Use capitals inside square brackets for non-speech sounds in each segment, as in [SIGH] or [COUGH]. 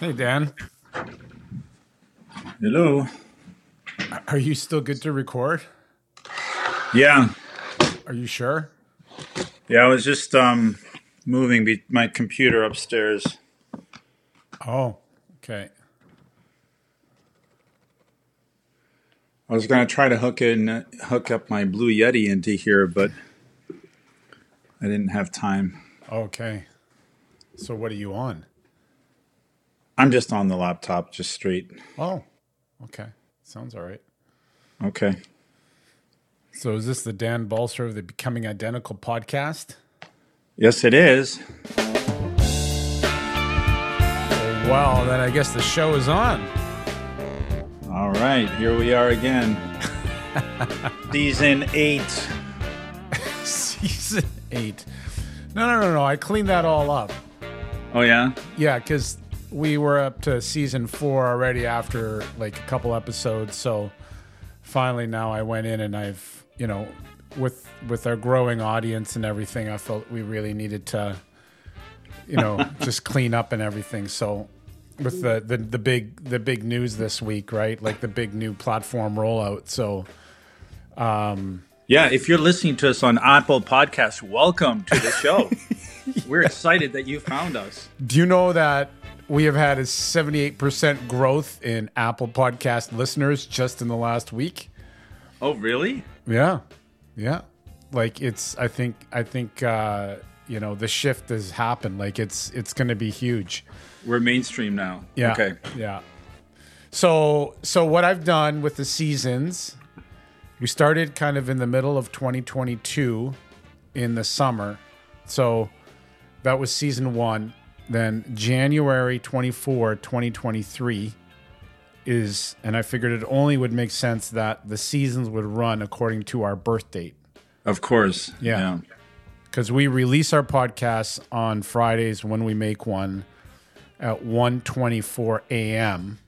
Hey, Dan. Hello. Are you still good to record? Yeah. Are you sure? Yeah, I was just um moving be- my computer upstairs. Oh, okay. I was going to try to hook in hook up my Blue Yeti into here, but I didn't have time. Okay. So what are you on? I'm just on the laptop, just straight. Oh, okay. Sounds all right. Okay. So is this the Dan Balser of the Becoming Identical podcast? Yes, it is. Well, then I guess the show is on. All right, here we are again. [LAUGHS] Season eight. [LAUGHS] Season eight. No, no, no, no. I cleaned that all up. Oh yeah. Yeah, because we were up to season four already after like a couple episodes. So finally, now I went in and I've, you know, with with our growing audience and everything, I felt we really needed to, you know, [LAUGHS] just clean up and everything. So with the, the the big the big news this week, right? Like the big new platform rollout. So Um, Yeah, if you're listening to us on Apple Podcasts, welcome to the show. [LAUGHS] We're excited that you found us. Do you know that we have had a 78% growth in Apple Podcast listeners just in the last week? Oh, really? Yeah. Yeah. Like it's I think I think uh you know the shift has happened. Like it's it's going to be huge. We're mainstream now. Yeah. Okay. Yeah. So so what I've done with the seasons, we started kind of in the middle of 2022 in the summer. So that was season 1. Then January 24, 2023 is and I figured it only would make sense that the seasons would run according to our birth date Of course. Yeah. because we release our podcasts on Fridays when we make one at 1:24 a.m.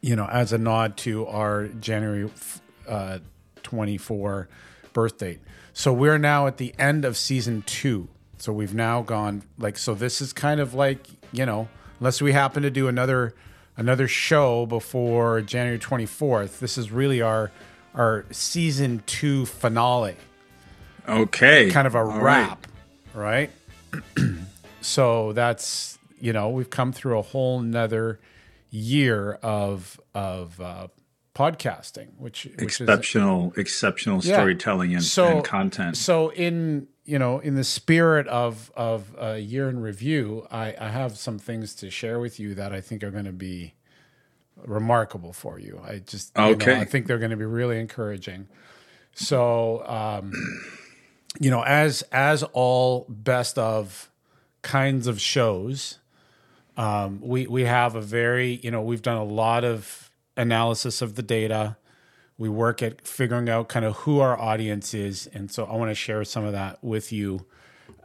You know, as a nod to our January uh, 24 birth date. So we're now at the end of season two. So we've now gone like so. This is kind of like you know, unless we happen to do another another show before January 24th. This is really our our season two finale Okay. kind of a All right. wrap, right? [CLEARS THROAT] so that's you know we've come through a whole nother year of of uh, podcasting, which which is Exceptional, exceptional Yeah. storytelling and, So- and content. so in you know in the spirit of of a year in review, I, I have some things to share with you that I think are going to be remarkable for you. I just you know, Okay. I think they're going to be really encouraging. So um, you know, as as all best of kinds of shows, um, we we have a very you know we've done a lot of analysis of the data. We work at figuring out kind of who our audience is, and so I want to share some of that with you.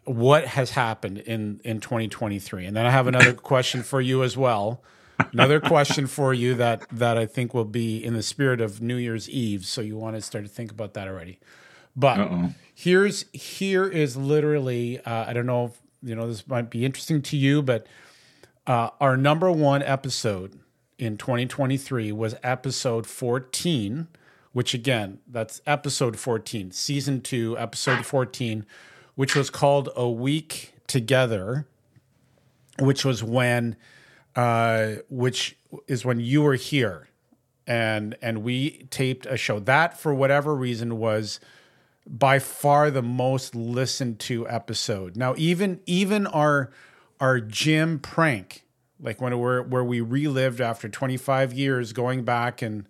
What has happened in in 2023, and then I have another [LAUGHS] question for you as well. Another question for you that that I think will be in the spirit of New Year's Eve. So you want to start to think about that already. But Uh-oh. here's here is literally uh, I don't know if you know this might be interesting to you, but uh, our number one episode in 2023 was episode 14, which again that's episode 14, season two, episode 14, which was called a week together, which was when uh, which is when you were here and and we taped a show that for whatever reason was by far the most listened to episode. Now even even our our gym prank, like when we're where we relived after 25 years going back and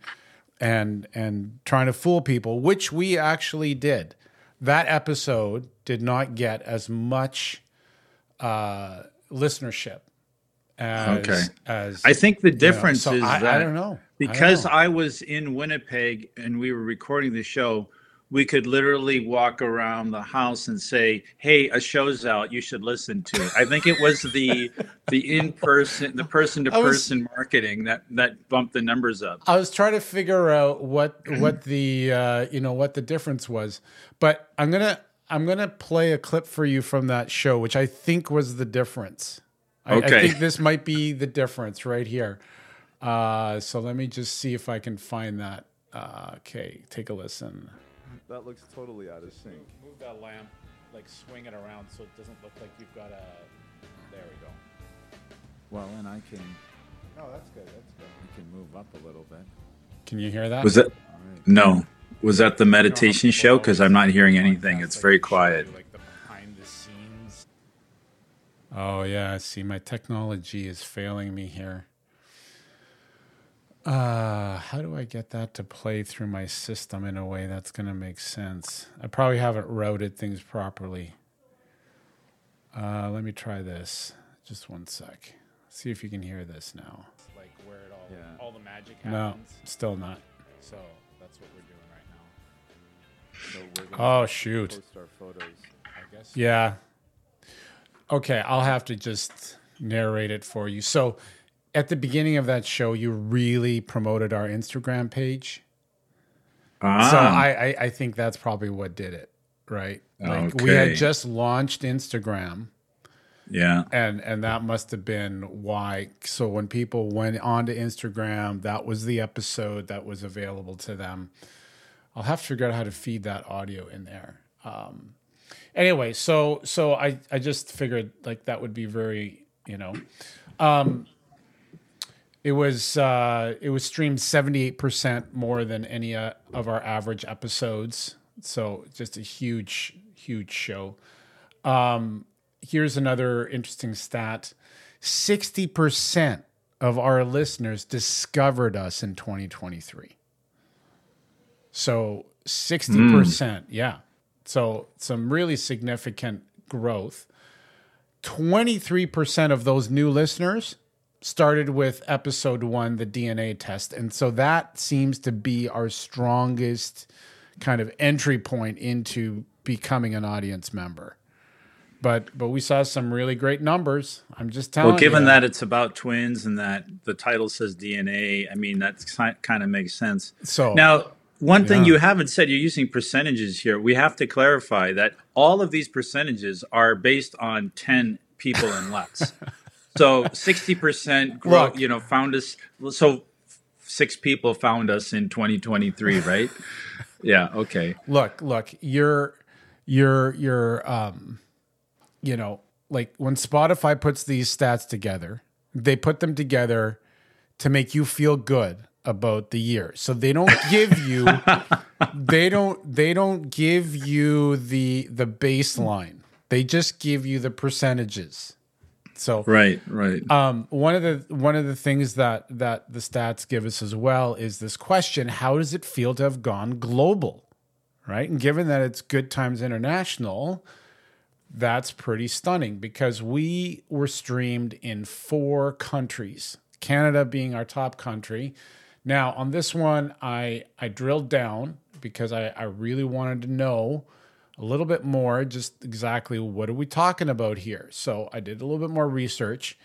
and and trying to fool people, which we actually did. That episode did not get as much uh listenership as Okay. as I think the you know, difference so is I, that I don't know. I don't because know. I, was in Winnipeg and we were recording the show, we could literally walk around the house and say, "Hey, a show's out. You should listen to it." I think it was the the in person, the person to person marketing that that bumped the numbers up. I was trying to figure out what what the uh, you know what the difference was, but I'm gonna I'm gonna play a clip for you from that show, which I think was the difference. I, I think this might be the difference right here. Uh, so let me just see if I can find that. Uh, okay, take a listen. That looks totally out of sync. Move that lamp, like swing it around so it doesn't look like you've got a. There we go. Well, and I can No, that's good. That's good. I can move up a little bit. Can you hear that? Was it? All right. No. Was that the meditation show? Because I'm not hearing anything. It's very quiet. Like the behind the scenes. Oh yeah, I see, my technology is failing me here. Uh, how do I get that to play through my system in a way that's going to make sense? I probably haven't routed things properly. Uh, let me try this. Just one sec. See if you can hear this now. Like where it all, Yeah. all the magic happens. No, still not. So that's what we're doing right now. So we're gonna Oh shoot. post our photos. I guess. Yeah. Okay, I'll have to just narrate it for you. So, at the beginning of that show, you really promoted our Instagram page. Ah, So I, I, I think that's probably what did it, right? Like we had just launched Instagram, yeah. and and that must have been why. So when people went onto Instagram, that was the episode that was available to them. I'll have to figure out how to feed that audio in there. Um, anyway, so so I I just figured like that would be very you know. Um, it was uh, it was streamed seventy eight percent more than any uh, of our average episodes. So just a huge huge show. Um, here's another interesting stat: sixty percent of our listeners discovered us in 2023. So 60%, yeah. So some really significant growth. 23% of those new listeners started with episode one, the DNA test. And so that seems to be our strongest kind of entry point into becoming an audience member. But but we saw some really great numbers. I'm just telling you Well, given you. that it's about twins and that the title says DNA, I mean, that kind of makes sense. So Now, one thing you haven't said, you're using percentages here. We have to clarify that all of these percentages are based on 10 people and less. [LAUGHS] so 60% grow, Look. you know, found us. So six people found us in 2023, right? yeah. Okay. look look you're you're you're um you know like when spotify puts these stats together they put them together to make you feel good about the year so they don't give you [LAUGHS] they don't they don't give you the the baseline they just give you the percentages so Right. Right. um, one of the one of the things that that the stats give us as well is this question: How does it feel to have gone global? Right, and given that it's Good Times International, that's pretty stunning because we were streamed in four countries, Canada being our top country. Now, on this one, I I drilled down because I, I really wanted to know a little bit more, just exactly what are we talking about here. So I did a little bit more research.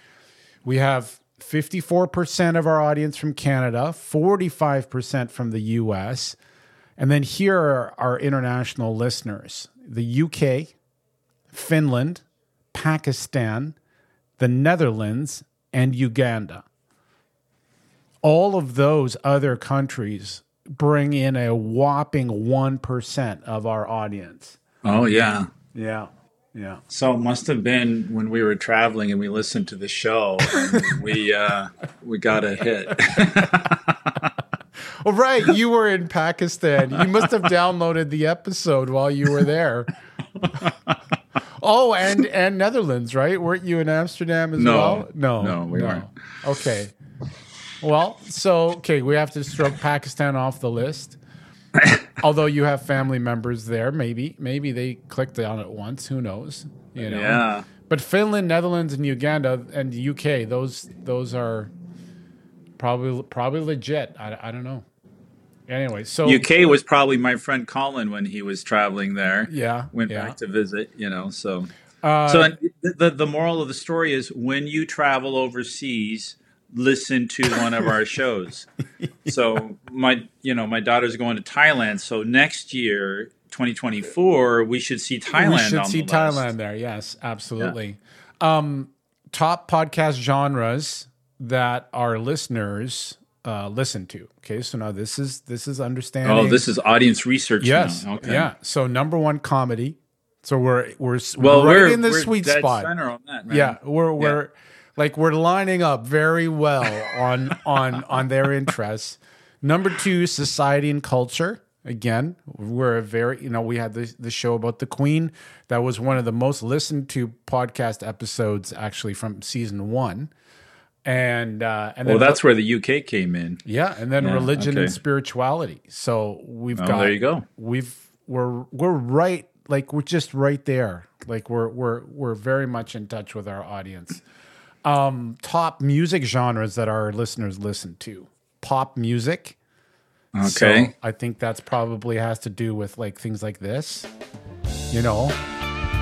We have 54% of our audience from Canada, 45% from the US, and then here are our international listeners the UK, Finland, Pakistan, the Netherlands, and Uganda. All of those other countries bring in a whopping 1% of our audience. Oh, yeah. Yeah. Yeah. So it must have been when we were traveling and we listened to the show. And we uh, we got a hit. [LAUGHS] Oh, right. You were in Pakistan. You must have downloaded the episode while you were there. oh, and and Netherlands, right? Weren't you in Amsterdam as No. well? No, No, we weren't. Okay. Well, so okay, we have to stroke Pakistan off the list. [COUGHS] Although you have family members there, maybe maybe they clicked on it once. Who knows? You know. Yeah. But Finland, Netherlands, and Uganda and UK, those those are probably probably legit. I, I don't know. Anyway, so UK was probably my friend Colin when he was traveling there. yeah, Went yeah. back to visit, you know. So, Uh, so the, the the moral of the story is when you travel overseas, listen to one of our [LAUGHS] shows. So my you know my daughter's going to Thailand. So next year, 2024, we should see Thailand. we should on see the Thailand list. there. Yes, absolutely. Um, top podcast genres that our listeners uh, listen to. Okay, so now this is this is understanding. Oh, this is audience research. yes, now. Okay. yeah. So number one comedy. So we're we're Well, right we're in the sweet spot. center on that. Yeah, we're we're like we're lining up very well on on on their interests. Number two, society and culture. Again, we're a very you know we had the the show about the Queen that was one of the most listened to podcast episodes actually from season one, and uh, and then Well, that's where the UK came in. yeah, and then Yeah, religion and spirituality. So we've Oh, got there you go. We've we're we're right like we're just right there. Like we're we're we're very much in touch with our audience. Um top music genres that our listeners listen to. Pop music. Okay. So I think that's probably has to do with like things like this. You know.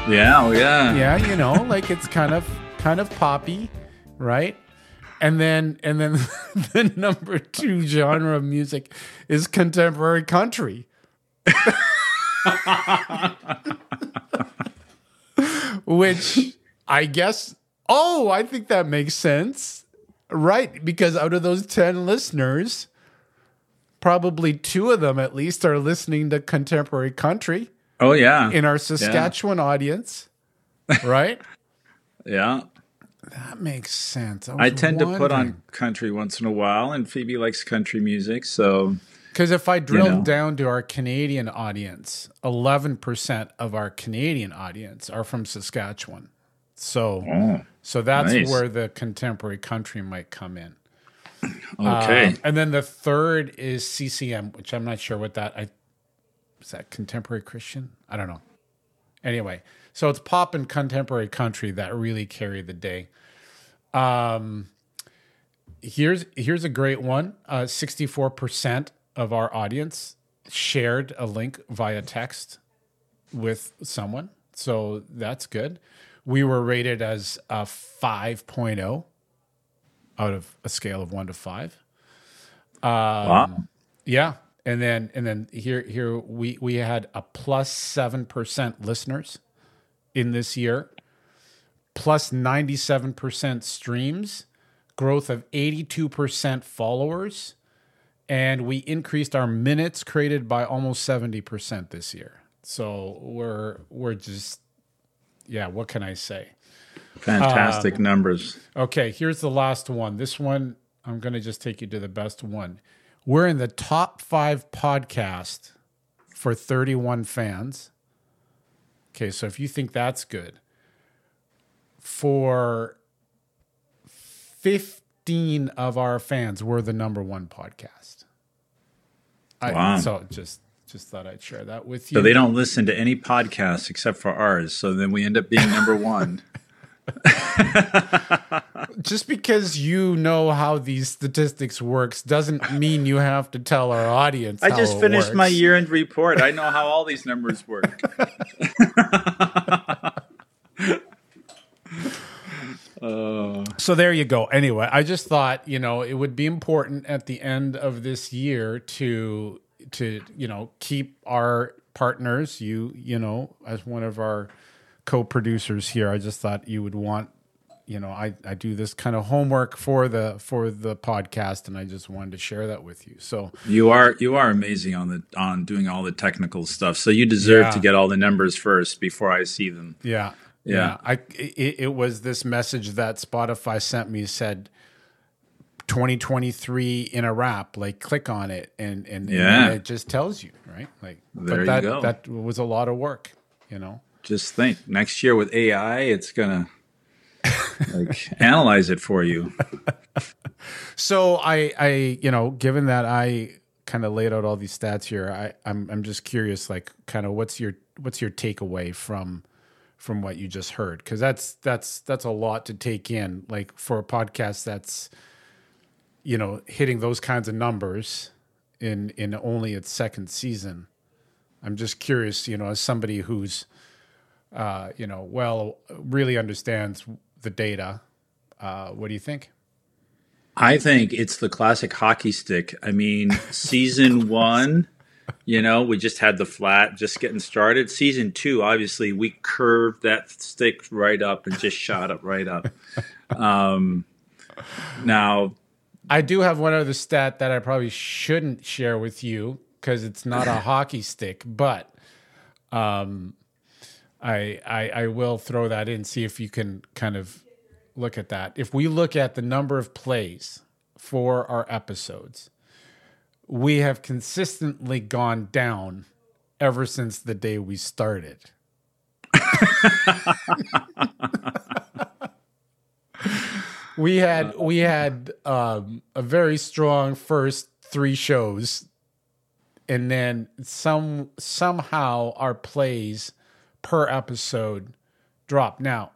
yeah. Oh, yeah. Yeah, you know, like it's kind of kind of poppy, right? And then and then [LAUGHS] the number two genre of music is contemporary country. [LAUGHS] Which I guess oh, I think that makes sense. Right, because out of those 10 listeners, probably two of them at least are listening to contemporary country Oh, yeah. in our Saskatchewan audience. [LAUGHS] Right? yeah. That makes sense. I tend to put on country once in a while, and Phoebe likes country music. So, because if I drill know. down to our Canadian audience, eleven percent of our Canadian audience are from Saskatchewan. So, oh, so that's nice. where the contemporary country might come in. [CLEARS THROAT] okay. Um, and then the third is CCM, which I'm not sure what that. I is that contemporary Christian? I don't know. Anyway, so it's pop and contemporary country that really carry the day. Um, here's here's a great one. Uh Sixty four percent of our audience shared a link via text with someone, so that's good. We were rated as a 5.0 out of a scale of one to five. Um, wow. Yeah, and then and then here here we we had a plus seven percent listeners in this year, plus ninety seven percent streams, growth of eighty two percent followers, and we increased our minutes created by almost seventy percent this year. So we're we're just yeah. What can I say? Fantastic um, numbers. Okay, here's the last one. This one, I'm going to just take you to the best one. We're in the top five podcast for 31 fans. Okay, so if you think that's good, for 15 of our fans, we're the number one podcast. I, Wow. So just just thought I'd share that with you. So they don't listen to any podcasts except for ours. So then we end up being number [LAUGHS] one. [LAUGHS] just because you know how these statistics works doesn't mean you have to tell our audience. I just finished my year-end report. I know how all these numbers work. [LAUGHS] Uh. So there you go. Anyway, I just thought you know it would be important at the end of this year to to you know keep our partners. You you know as one of our co-producers here, I just thought you would want you know I I do this kind of homework for the for the podcast, and I just wanted to share that with you. So You are you are amazing on the on doing all the technical stuff. So you deserve Yeah. to get all the numbers first before I see them. Yeah. Yeah. I it, it was this message that Spotify sent me said 2023 in a wrap like click on it and and, and Yeah. it just tells you, right? Like There you that go. that was a lot of work, you know. Just think next year with AI, it's gonna like [LAUGHS] analyze it for you. [LAUGHS] So I I you know, given that I kind of laid out all these stats here, I I'm I'm just curious like kind of what's your what's your takeaway from from what you just heard because that's that's that's a lot to take in like for a podcast that's you know hitting those kinds of numbers in in only its second season i'm just curious you know as somebody who's uh you know well really understands the data uh what do you think I think it's the classic hockey stick. I mean, [LAUGHS] season one, you know, we just had the flat, just getting started. Season two, obviously, we curved that stick right up and just shot it right up. [LAUGHS] Um, now, I do have one other stat that I probably shouldn't share with you because it's not a [LAUGHS] hockey stick, but um, I, I I will throw that in. See if you can kind of look at that. If we look at the number of plays for our episodes, we have consistently gone down ever since the day we started. [LAUGHS] [LAUGHS] we had we had um, a very strong first three shows, and then some somehow our plays per episode dropped. Now,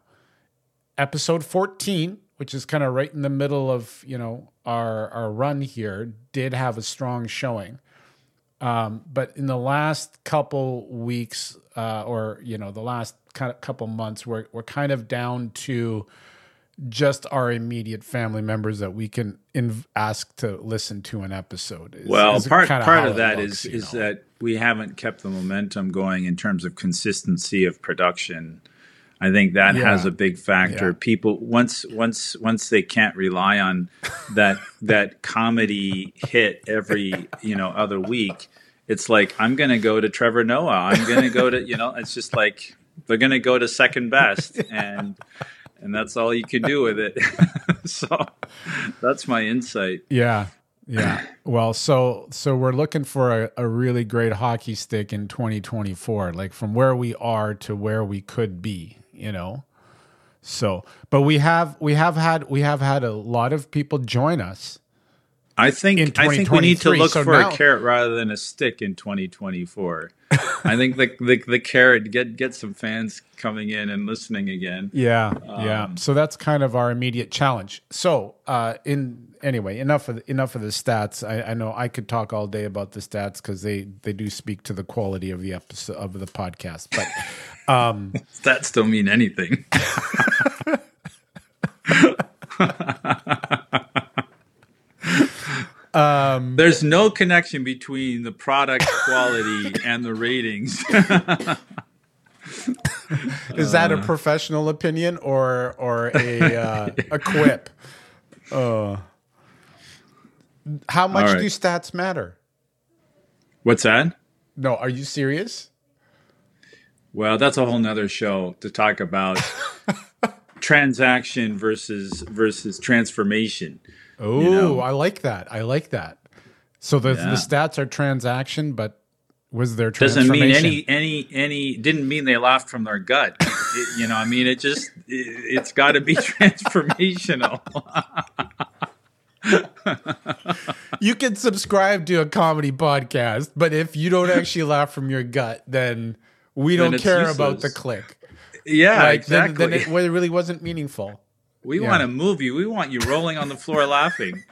episode fourteen, which is kind of right in the middle of you know our our run here, did have a strong showing. Um, but in the last couple weeks, uh, or you know, the last kind of couple months, we're we're kind of down to just our immediate family members that we can inv- ask to listen to an episode. Is- well, is part part of that looks, is is know. that we haven't kept the momentum going in terms of consistency of production. I think that Yeah. has a big factor. Yeah. People once once once they can't rely on that [LAUGHS] that comedy hit every you know other week. It's like I'm going to go to Trevor Noah. I'm going to go to you know. It's just like they're going to go to second best, [LAUGHS] and and that's all you can do with it. [LAUGHS] so that's my insight. Yeah. Yeah. Well, so so we're looking for a, a really great hockey stick in 2024, like from where we are to where we could be, you know. So, but we have we have had we have had a lot of people join us. I think in I think we need to look So for now- a carrot rather than a stick in 2024. I think the, the the carrot get get some fans coming in and listening again. Yeah, yeah. Um, So that's kind of our immediate challenge. So, uh, in anyway, enough of enough of the stats. I, I know I could talk all day about the stats because they they do speak to the quality of the episode of the podcast. But um, [LAUGHS] don't mean anything. [LAUGHS] [LAUGHS] um, There's no connection between the product quality [LAUGHS] and the ratings. is that a professional opinion or or a uh, [LAUGHS] a quip? Uh, how much right. do stats matter? What's that? No, are you serious? Well, that's a whole nother show to talk about [LAUGHS] transaction versus versus transformation. Oh, know? I like that. I like that. So the Yeah. the stats are transaction, but was there doesn't mean any any any didn't mean they laughed from their gut It- you know i mean it just it, it's got to be [LAUGHS] transformational You can subscribe to a comedy podcast, but if you don't actually laugh from your gut, then we Then don't care about the click. yeah Like then, exactly then it well, it really wasn't meaningful. We yeah. want to move you we want you rolling on the floor [LAUGHS] laughing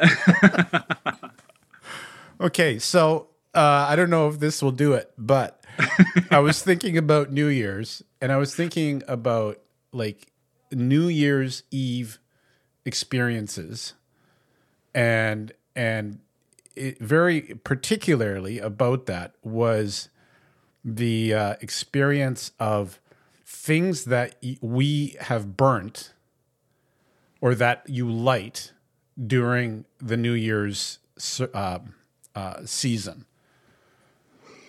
[LAUGHS] Okay, so uh, I don't know if this will do it, but [LAUGHS] I was thinking about New Year's, and I was thinking about like New Year's Eve experiences, and and it, very particularly about that was the uh, experience of things that we have burnt or that you light during the New Year's uh, uh, season.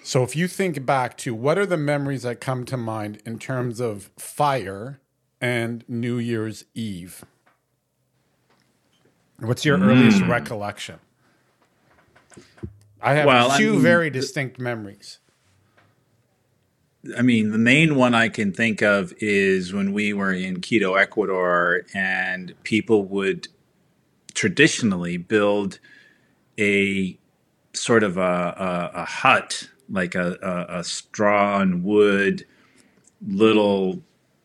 So if you think back to what are the memories that come to mind in terms of fire and New Year's Eve? What's your earliest recollection? I have Well, two mean, very distinct memories. I mean, the main one I can think of is when we were in Quito, Ecuador, and people would traditionally build a sort of a, a, a hut, like a, a, straw and wood, little,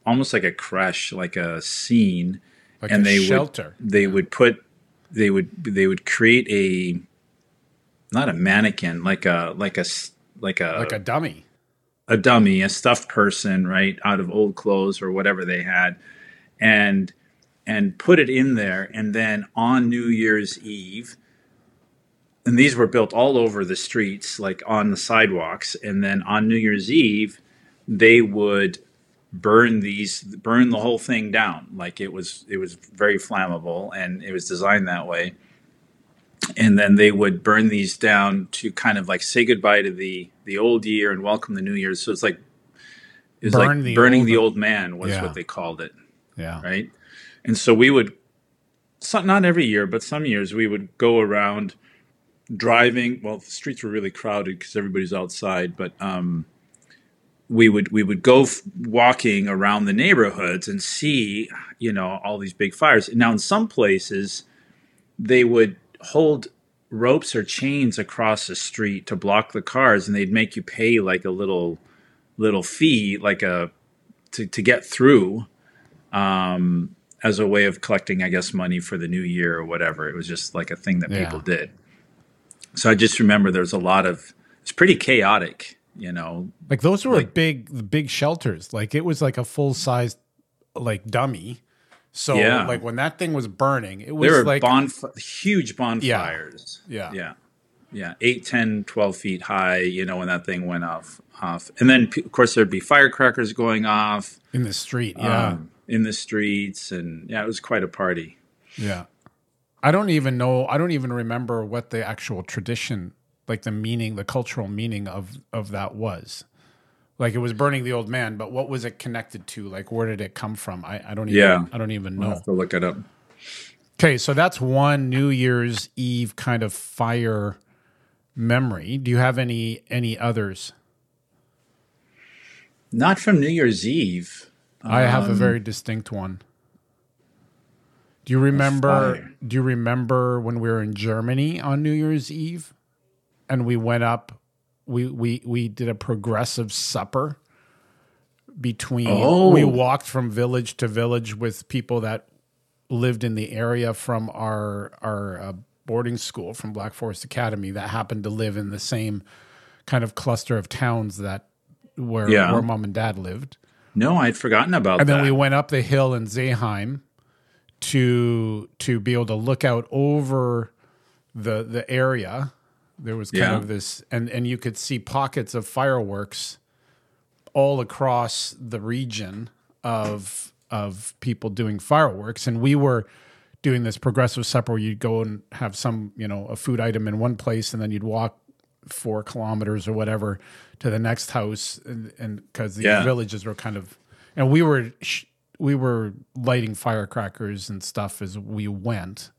almost like a creche, like a scene, Like and a they shelter. would they would put they would they would create a not a mannequin, like a like a like a like a dummy. A dummy, a stuffed person, right, out of old clothes or whatever they had, and and put it in there, and then on New Year's Eve, and these were built all over the streets, like on the sidewalks, and then on New Year's Eve, they would burn these burn the whole thing down. Like it was it was very flammable and it was designed that way and then they would burn these down to kind of like say goodbye to the the old year and welcome the new year. So it's like it was Burn like the burning old- the old man was Yeah. what they called it. Yeah. right? And so we would not every year but some years we would go around driving. Well the streets were really crowded because everybody's outside but um we would we would go f- walking around the neighborhoods and see you know all these big fires. Now in some places they would hold ropes or chains across the street to block the cars and they'd make you pay like a little little fee like a to, to get through um as a way of collecting i guess money for the new year or whatever it was just like a thing that Yeah. people did so i just remember there was a lot of it's pretty chaotic you know Like those were Like- big, big shelters. Like it was like a full size, like dummy. So Yeah. like when that thing was burning, it was there were like bonf- huge bonfires Yeah. yeah yeah 8 10 12 feet high you know when that thing went off off and then p- of course there'd be firecrackers going off in the street. Yeah. um, in the streets and yeah it was quite a party Yeah. I don't even know. I don't even remember what the actual tradition, like the meaning, the cultural meaning of of that was. Like it was burning the old man, but what was it connected to? Like where did it come from? I, I don't even. Yeah. I don't even know. i'll have to look it up Okay, so that's one New Year's Eve kind of fire memory. Do you have any any others? not from new year's eve I have a Um, very distinct one. Do you remember? Do you remember when we were in Germany on New Year's Eve, and we went up? We we we did a progressive supper between. Oh. We walked from village to village with people that lived in the area from our our uh, boarding school from Black Forest Academy that happened to live in the same kind of cluster of towns that where Yeah. where mom and dad lived. no i'd forgotten about And that And then we went up the hill in Zeeheim to to be able to look out over the the area. There was kind Yeah. of this, and and you could see pockets of fireworks all across the region of of people doing fireworks, and we were doing this progressive supper where you'd go and have some you know a food item in one place, and then you'd walk four kilometers or whatever to the next house, and because the Yeah. villages were kind of, and we were sh- we were lighting firecrackers and stuff as we went.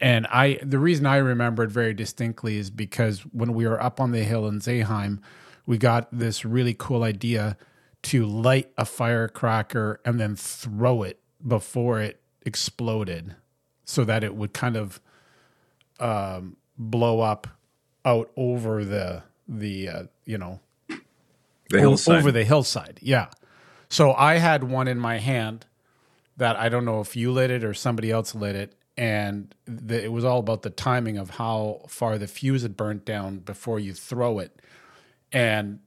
And I, the reason I remember it very distinctly is because when we were up on the hill in Zeeheim, we got this really cool idea to light a firecracker and then throw it before it exploded so that it would kind of um, blow up out over the, the, uh, you know, the hillside over the hillside. Yeah. So I had one in my hand that I don't know if you lit it or somebody else lit it, and the, it was all about the timing of how far the fuse had burnt down before you throw it. And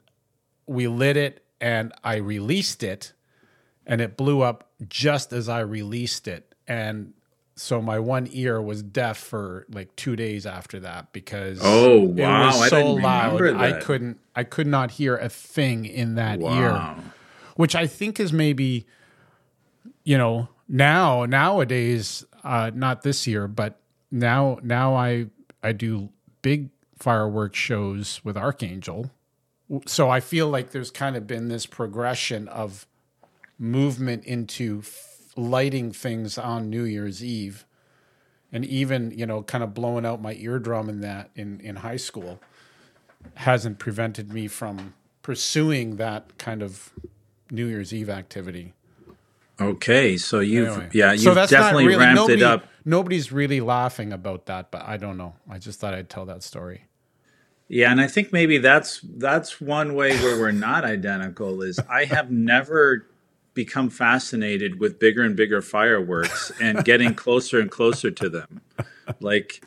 we lit it, and I released it, and it blew up just as I released it, and so my one ear was deaf for like two days after that because Oh, it wow. was I so loud remember I couldn't I could not hear a thing in that ear which I think is maybe, you know, now nowadays, uh, not this year, but now now I I do big fireworks shows with Archangel, so I feel like there's kind of been this progression of movement into f- lighting things on New Year's Eve, and even you know, kind of blowing out my eardrum in that in in high school hasn't prevented me from pursuing that kind of New Year's Eve activity. Okay so you've Anyway. yeah you've So definitely really- ramped nobody, it up Nobody's really laughing about that, but I don't know. I just thought I'd tell that story. Yeah, and I think maybe that's that's one way where we're not identical is I have never become fascinated with bigger and bigger fireworks and getting closer and closer to them. Like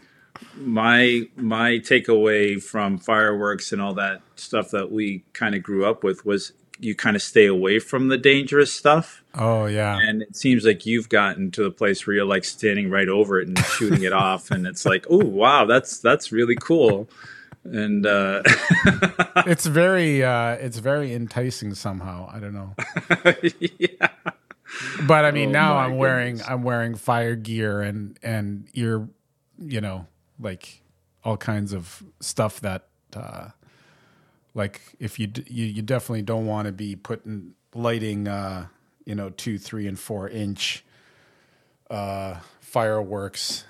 my my takeaway from fireworks and all that stuff that we kind of grew up with was you kind of stay away from the dangerous stuff. Oh yeah, And it seems like you've gotten to the place where you're like standing right over it and [LAUGHS] shooting it off, and it's like, oh wow, that's that's really cool. and uh, [LAUGHS] It's very uh it's very enticing somehow. I don't know. [LAUGHS] yeah. But I mean Oh, now I'm wearing goodness. I'm wearing fire gear and and you're you know, like all kinds of stuff that uh like if you d- you, you definitely don't want to be putting lighting uh you know 2 3 and 4 inch uh fireworks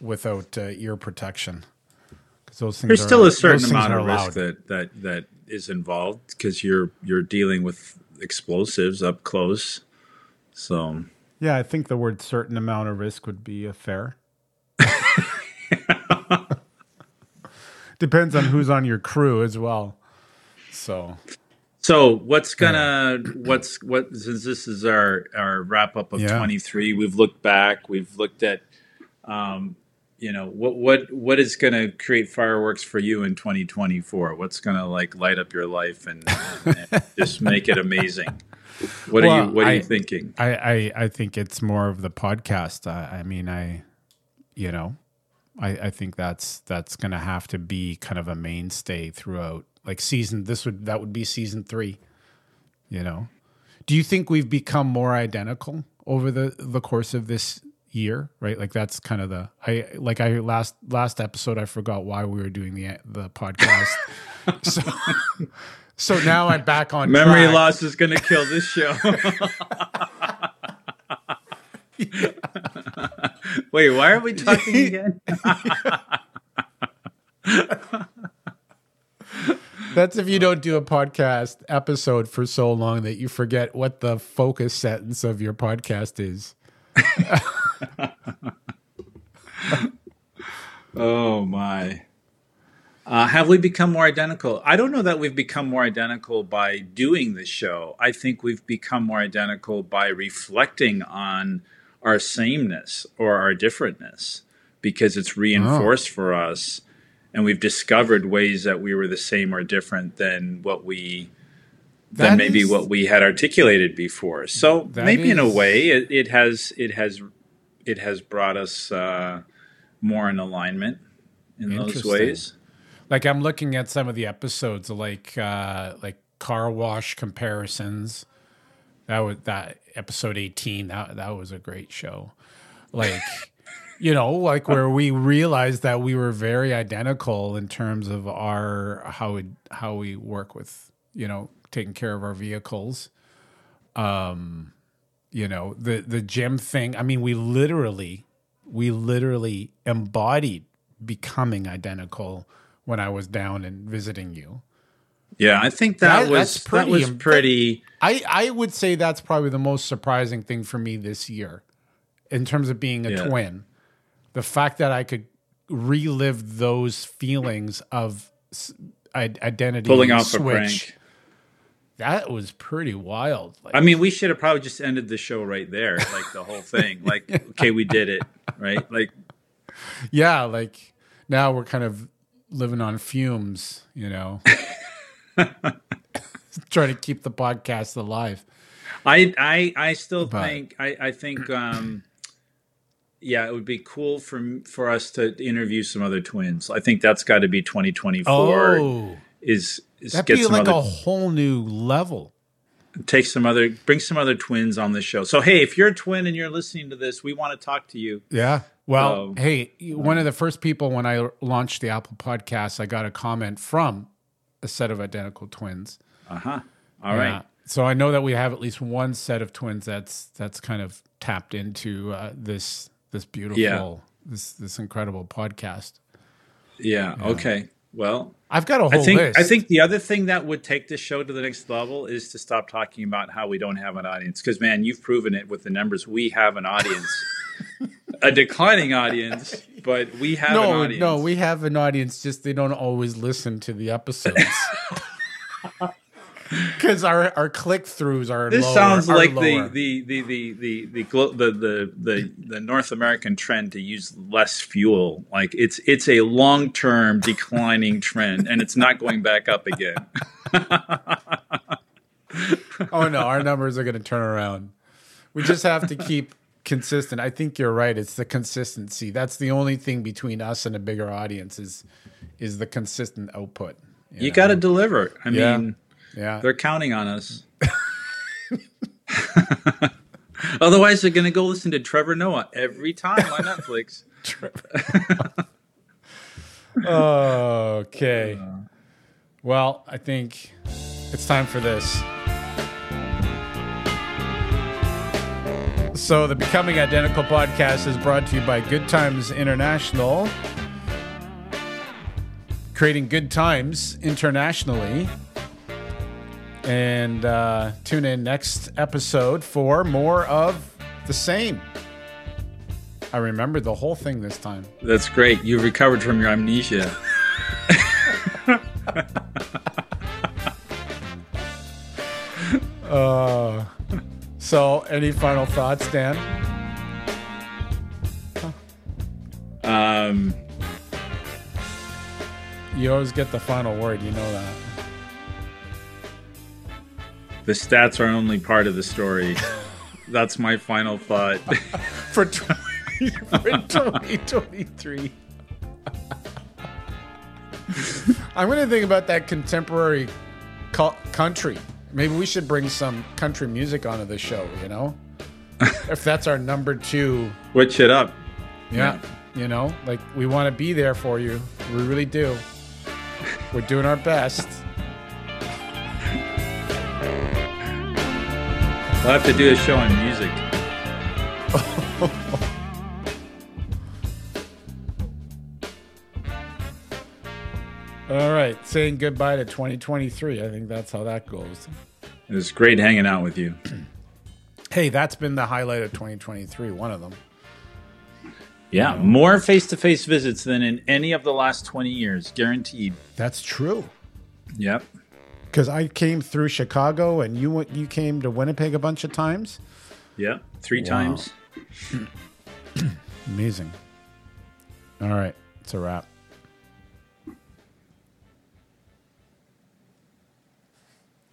without uh, ear protection. those things There's are- still a certain amount of risk that that that is involved because you're you're dealing with explosives up close. So Yeah, I think the word certain amount of risk would be a fair. Depends on who's on your crew as well. So So what's gonna what's what since this is our our wrap up of Yeah. 23 we've looked back we've looked at um you know what what what is gonna create fireworks for you in 2024 what's gonna like light up your life and, and just make it amazing what are you what are I- you thinking I, I, I think it's more of the podcast. I, I mean, I, you know, I, I think that's that's going to have to be kind of a mainstay throughout. Like season, this would that would be season three. You know, do you think we've become more identical over the the course of this year? Right, like that's kind of the I like I last last episode I forgot why we were doing the the podcast. [LAUGHS] so so now I'm back on memory track. loss is gonna kill this show [LAUGHS] [LAUGHS] wait why are we talking again [LAUGHS] That's if you don't do a podcast episode for so long that you forget what the focus sentence of your podcast is. [LAUGHS] Oh my. Uh, have we become more identical? I don't know that we've become more identical by doing the show. I think we've become more identical by reflecting on our sameness or our differentness because it's reinforced for us and we've discovered ways that we were the same or different than what we than That maybe is- what we had articulated before. So maybe in a way it, it has it has it has brought us uh, more in alignment in those ways. Like I'm looking at some of the episodes, like uh, like car wash comparisons. That was that episode 18. That that was a great show. Like. [LAUGHS] You know, like where we realized that we were very identical in terms of our how we how we work with you know taking care of our vehicles. Um, you know the the gym thing. I mean, we literally we literally embodied becoming identical when I was down and visiting you. Yeah, I think that, That- was that's that pretty was pretty. I I would say that's probably the most surprising thing for me this year, in terms of being a Yeah. twin. The fact that I could relive those feelings of identity Pulling off a prank. That was pretty wild. Like, I mean, we should have probably just ended the show right there, like the whole thing. [LAUGHS] Like, okay, we did it, right? Like, yeah, like now we're kind of living on fumes, you know, [LAUGHS] [LAUGHS] trying to keep the podcast alive. I I I still But- think I I think um yeah, it would be cool for for us to interview some other twins. I think that's got to be 2024 Oh, is is that'd be like other a whole new level. take some other bring some other twins on the show. So hey, if you're a twin and you're listening to this, we want to talk to you. Yeah. Well, Um, hey, one of the first people when I launched the Apple podcast, I got a comment from a set of identical twins. Uh-huh. All right. Yeah. So I know that we have at least one set of twins that's that's kind of tapped into uh, this this beautiful Yeah. this this incredible podcast. Yeah. Okay. Well, I've got a I whole think list. I think the other thing that would take this show to the next level is to stop talking about how we don't have an audience. Because man, you've proven it with the numbers. We have an audience, [LAUGHS] a declining audience, but we have an no, audience. no, we have an audience. Just they don't always listen to the episodes [LAUGHS] because our our click throughs are. This lower- sounds like the the the the the the, glo- the the the the North American trend to use less fuel. Like it's it's a long term declining trend, and it's not going back up again. [LAUGHS] oh no, our numbers are going to turn around. We just have to keep consistent. I think you're right. It's the consistency. That's the only thing between us and a bigger audience is is the consistent output. You know? got to deliver. I Yeah. mean, yeah. they're counting on us. [LAUGHS] Otherwise, they're going to go listen to Trevor Noah every time on Netflix. [LAUGHS] [LAUGHS] Okay. Uh. Well, I think it's time for this. So, the Becoming Identical podcast is brought to you by Good Times International, creating good times internationally. And uh, tune in next episode for more of the same. I remembered the whole thing this time. That's great. You recovered from your amnesia. [LAUGHS] [LAUGHS] Uh, so, any final thoughts, Dan? Um, You always get the final word. You know that. the stats are only part of the story. [LAUGHS] That's my final thought. [LAUGHS] [LAUGHS] For, 20, for 2023. I'm going to think about that contemporary cu- country. Maybe we should bring some country music onto the show, you know? [LAUGHS] if that's our number two. Switch it up. Yeah. You know, like we want to be there for you. We really do. We're doing our best. We'll have to do a show on music. [LAUGHS] Saying goodbye to 2023. I think that's how that goes. It was great hanging out with you. [CLEARS THROAT] Hey, that's been the highlight of 2023. One of them. Yeah, more face-to-face visits than in any of the last 20 years, guaranteed. That's true. Yep. Because I came through Chicago and you went, you came to Winnipeg a bunch of times. Yep. Three Wow. times. [CLEARS THROAT] Amazing. All right. It's a wrap.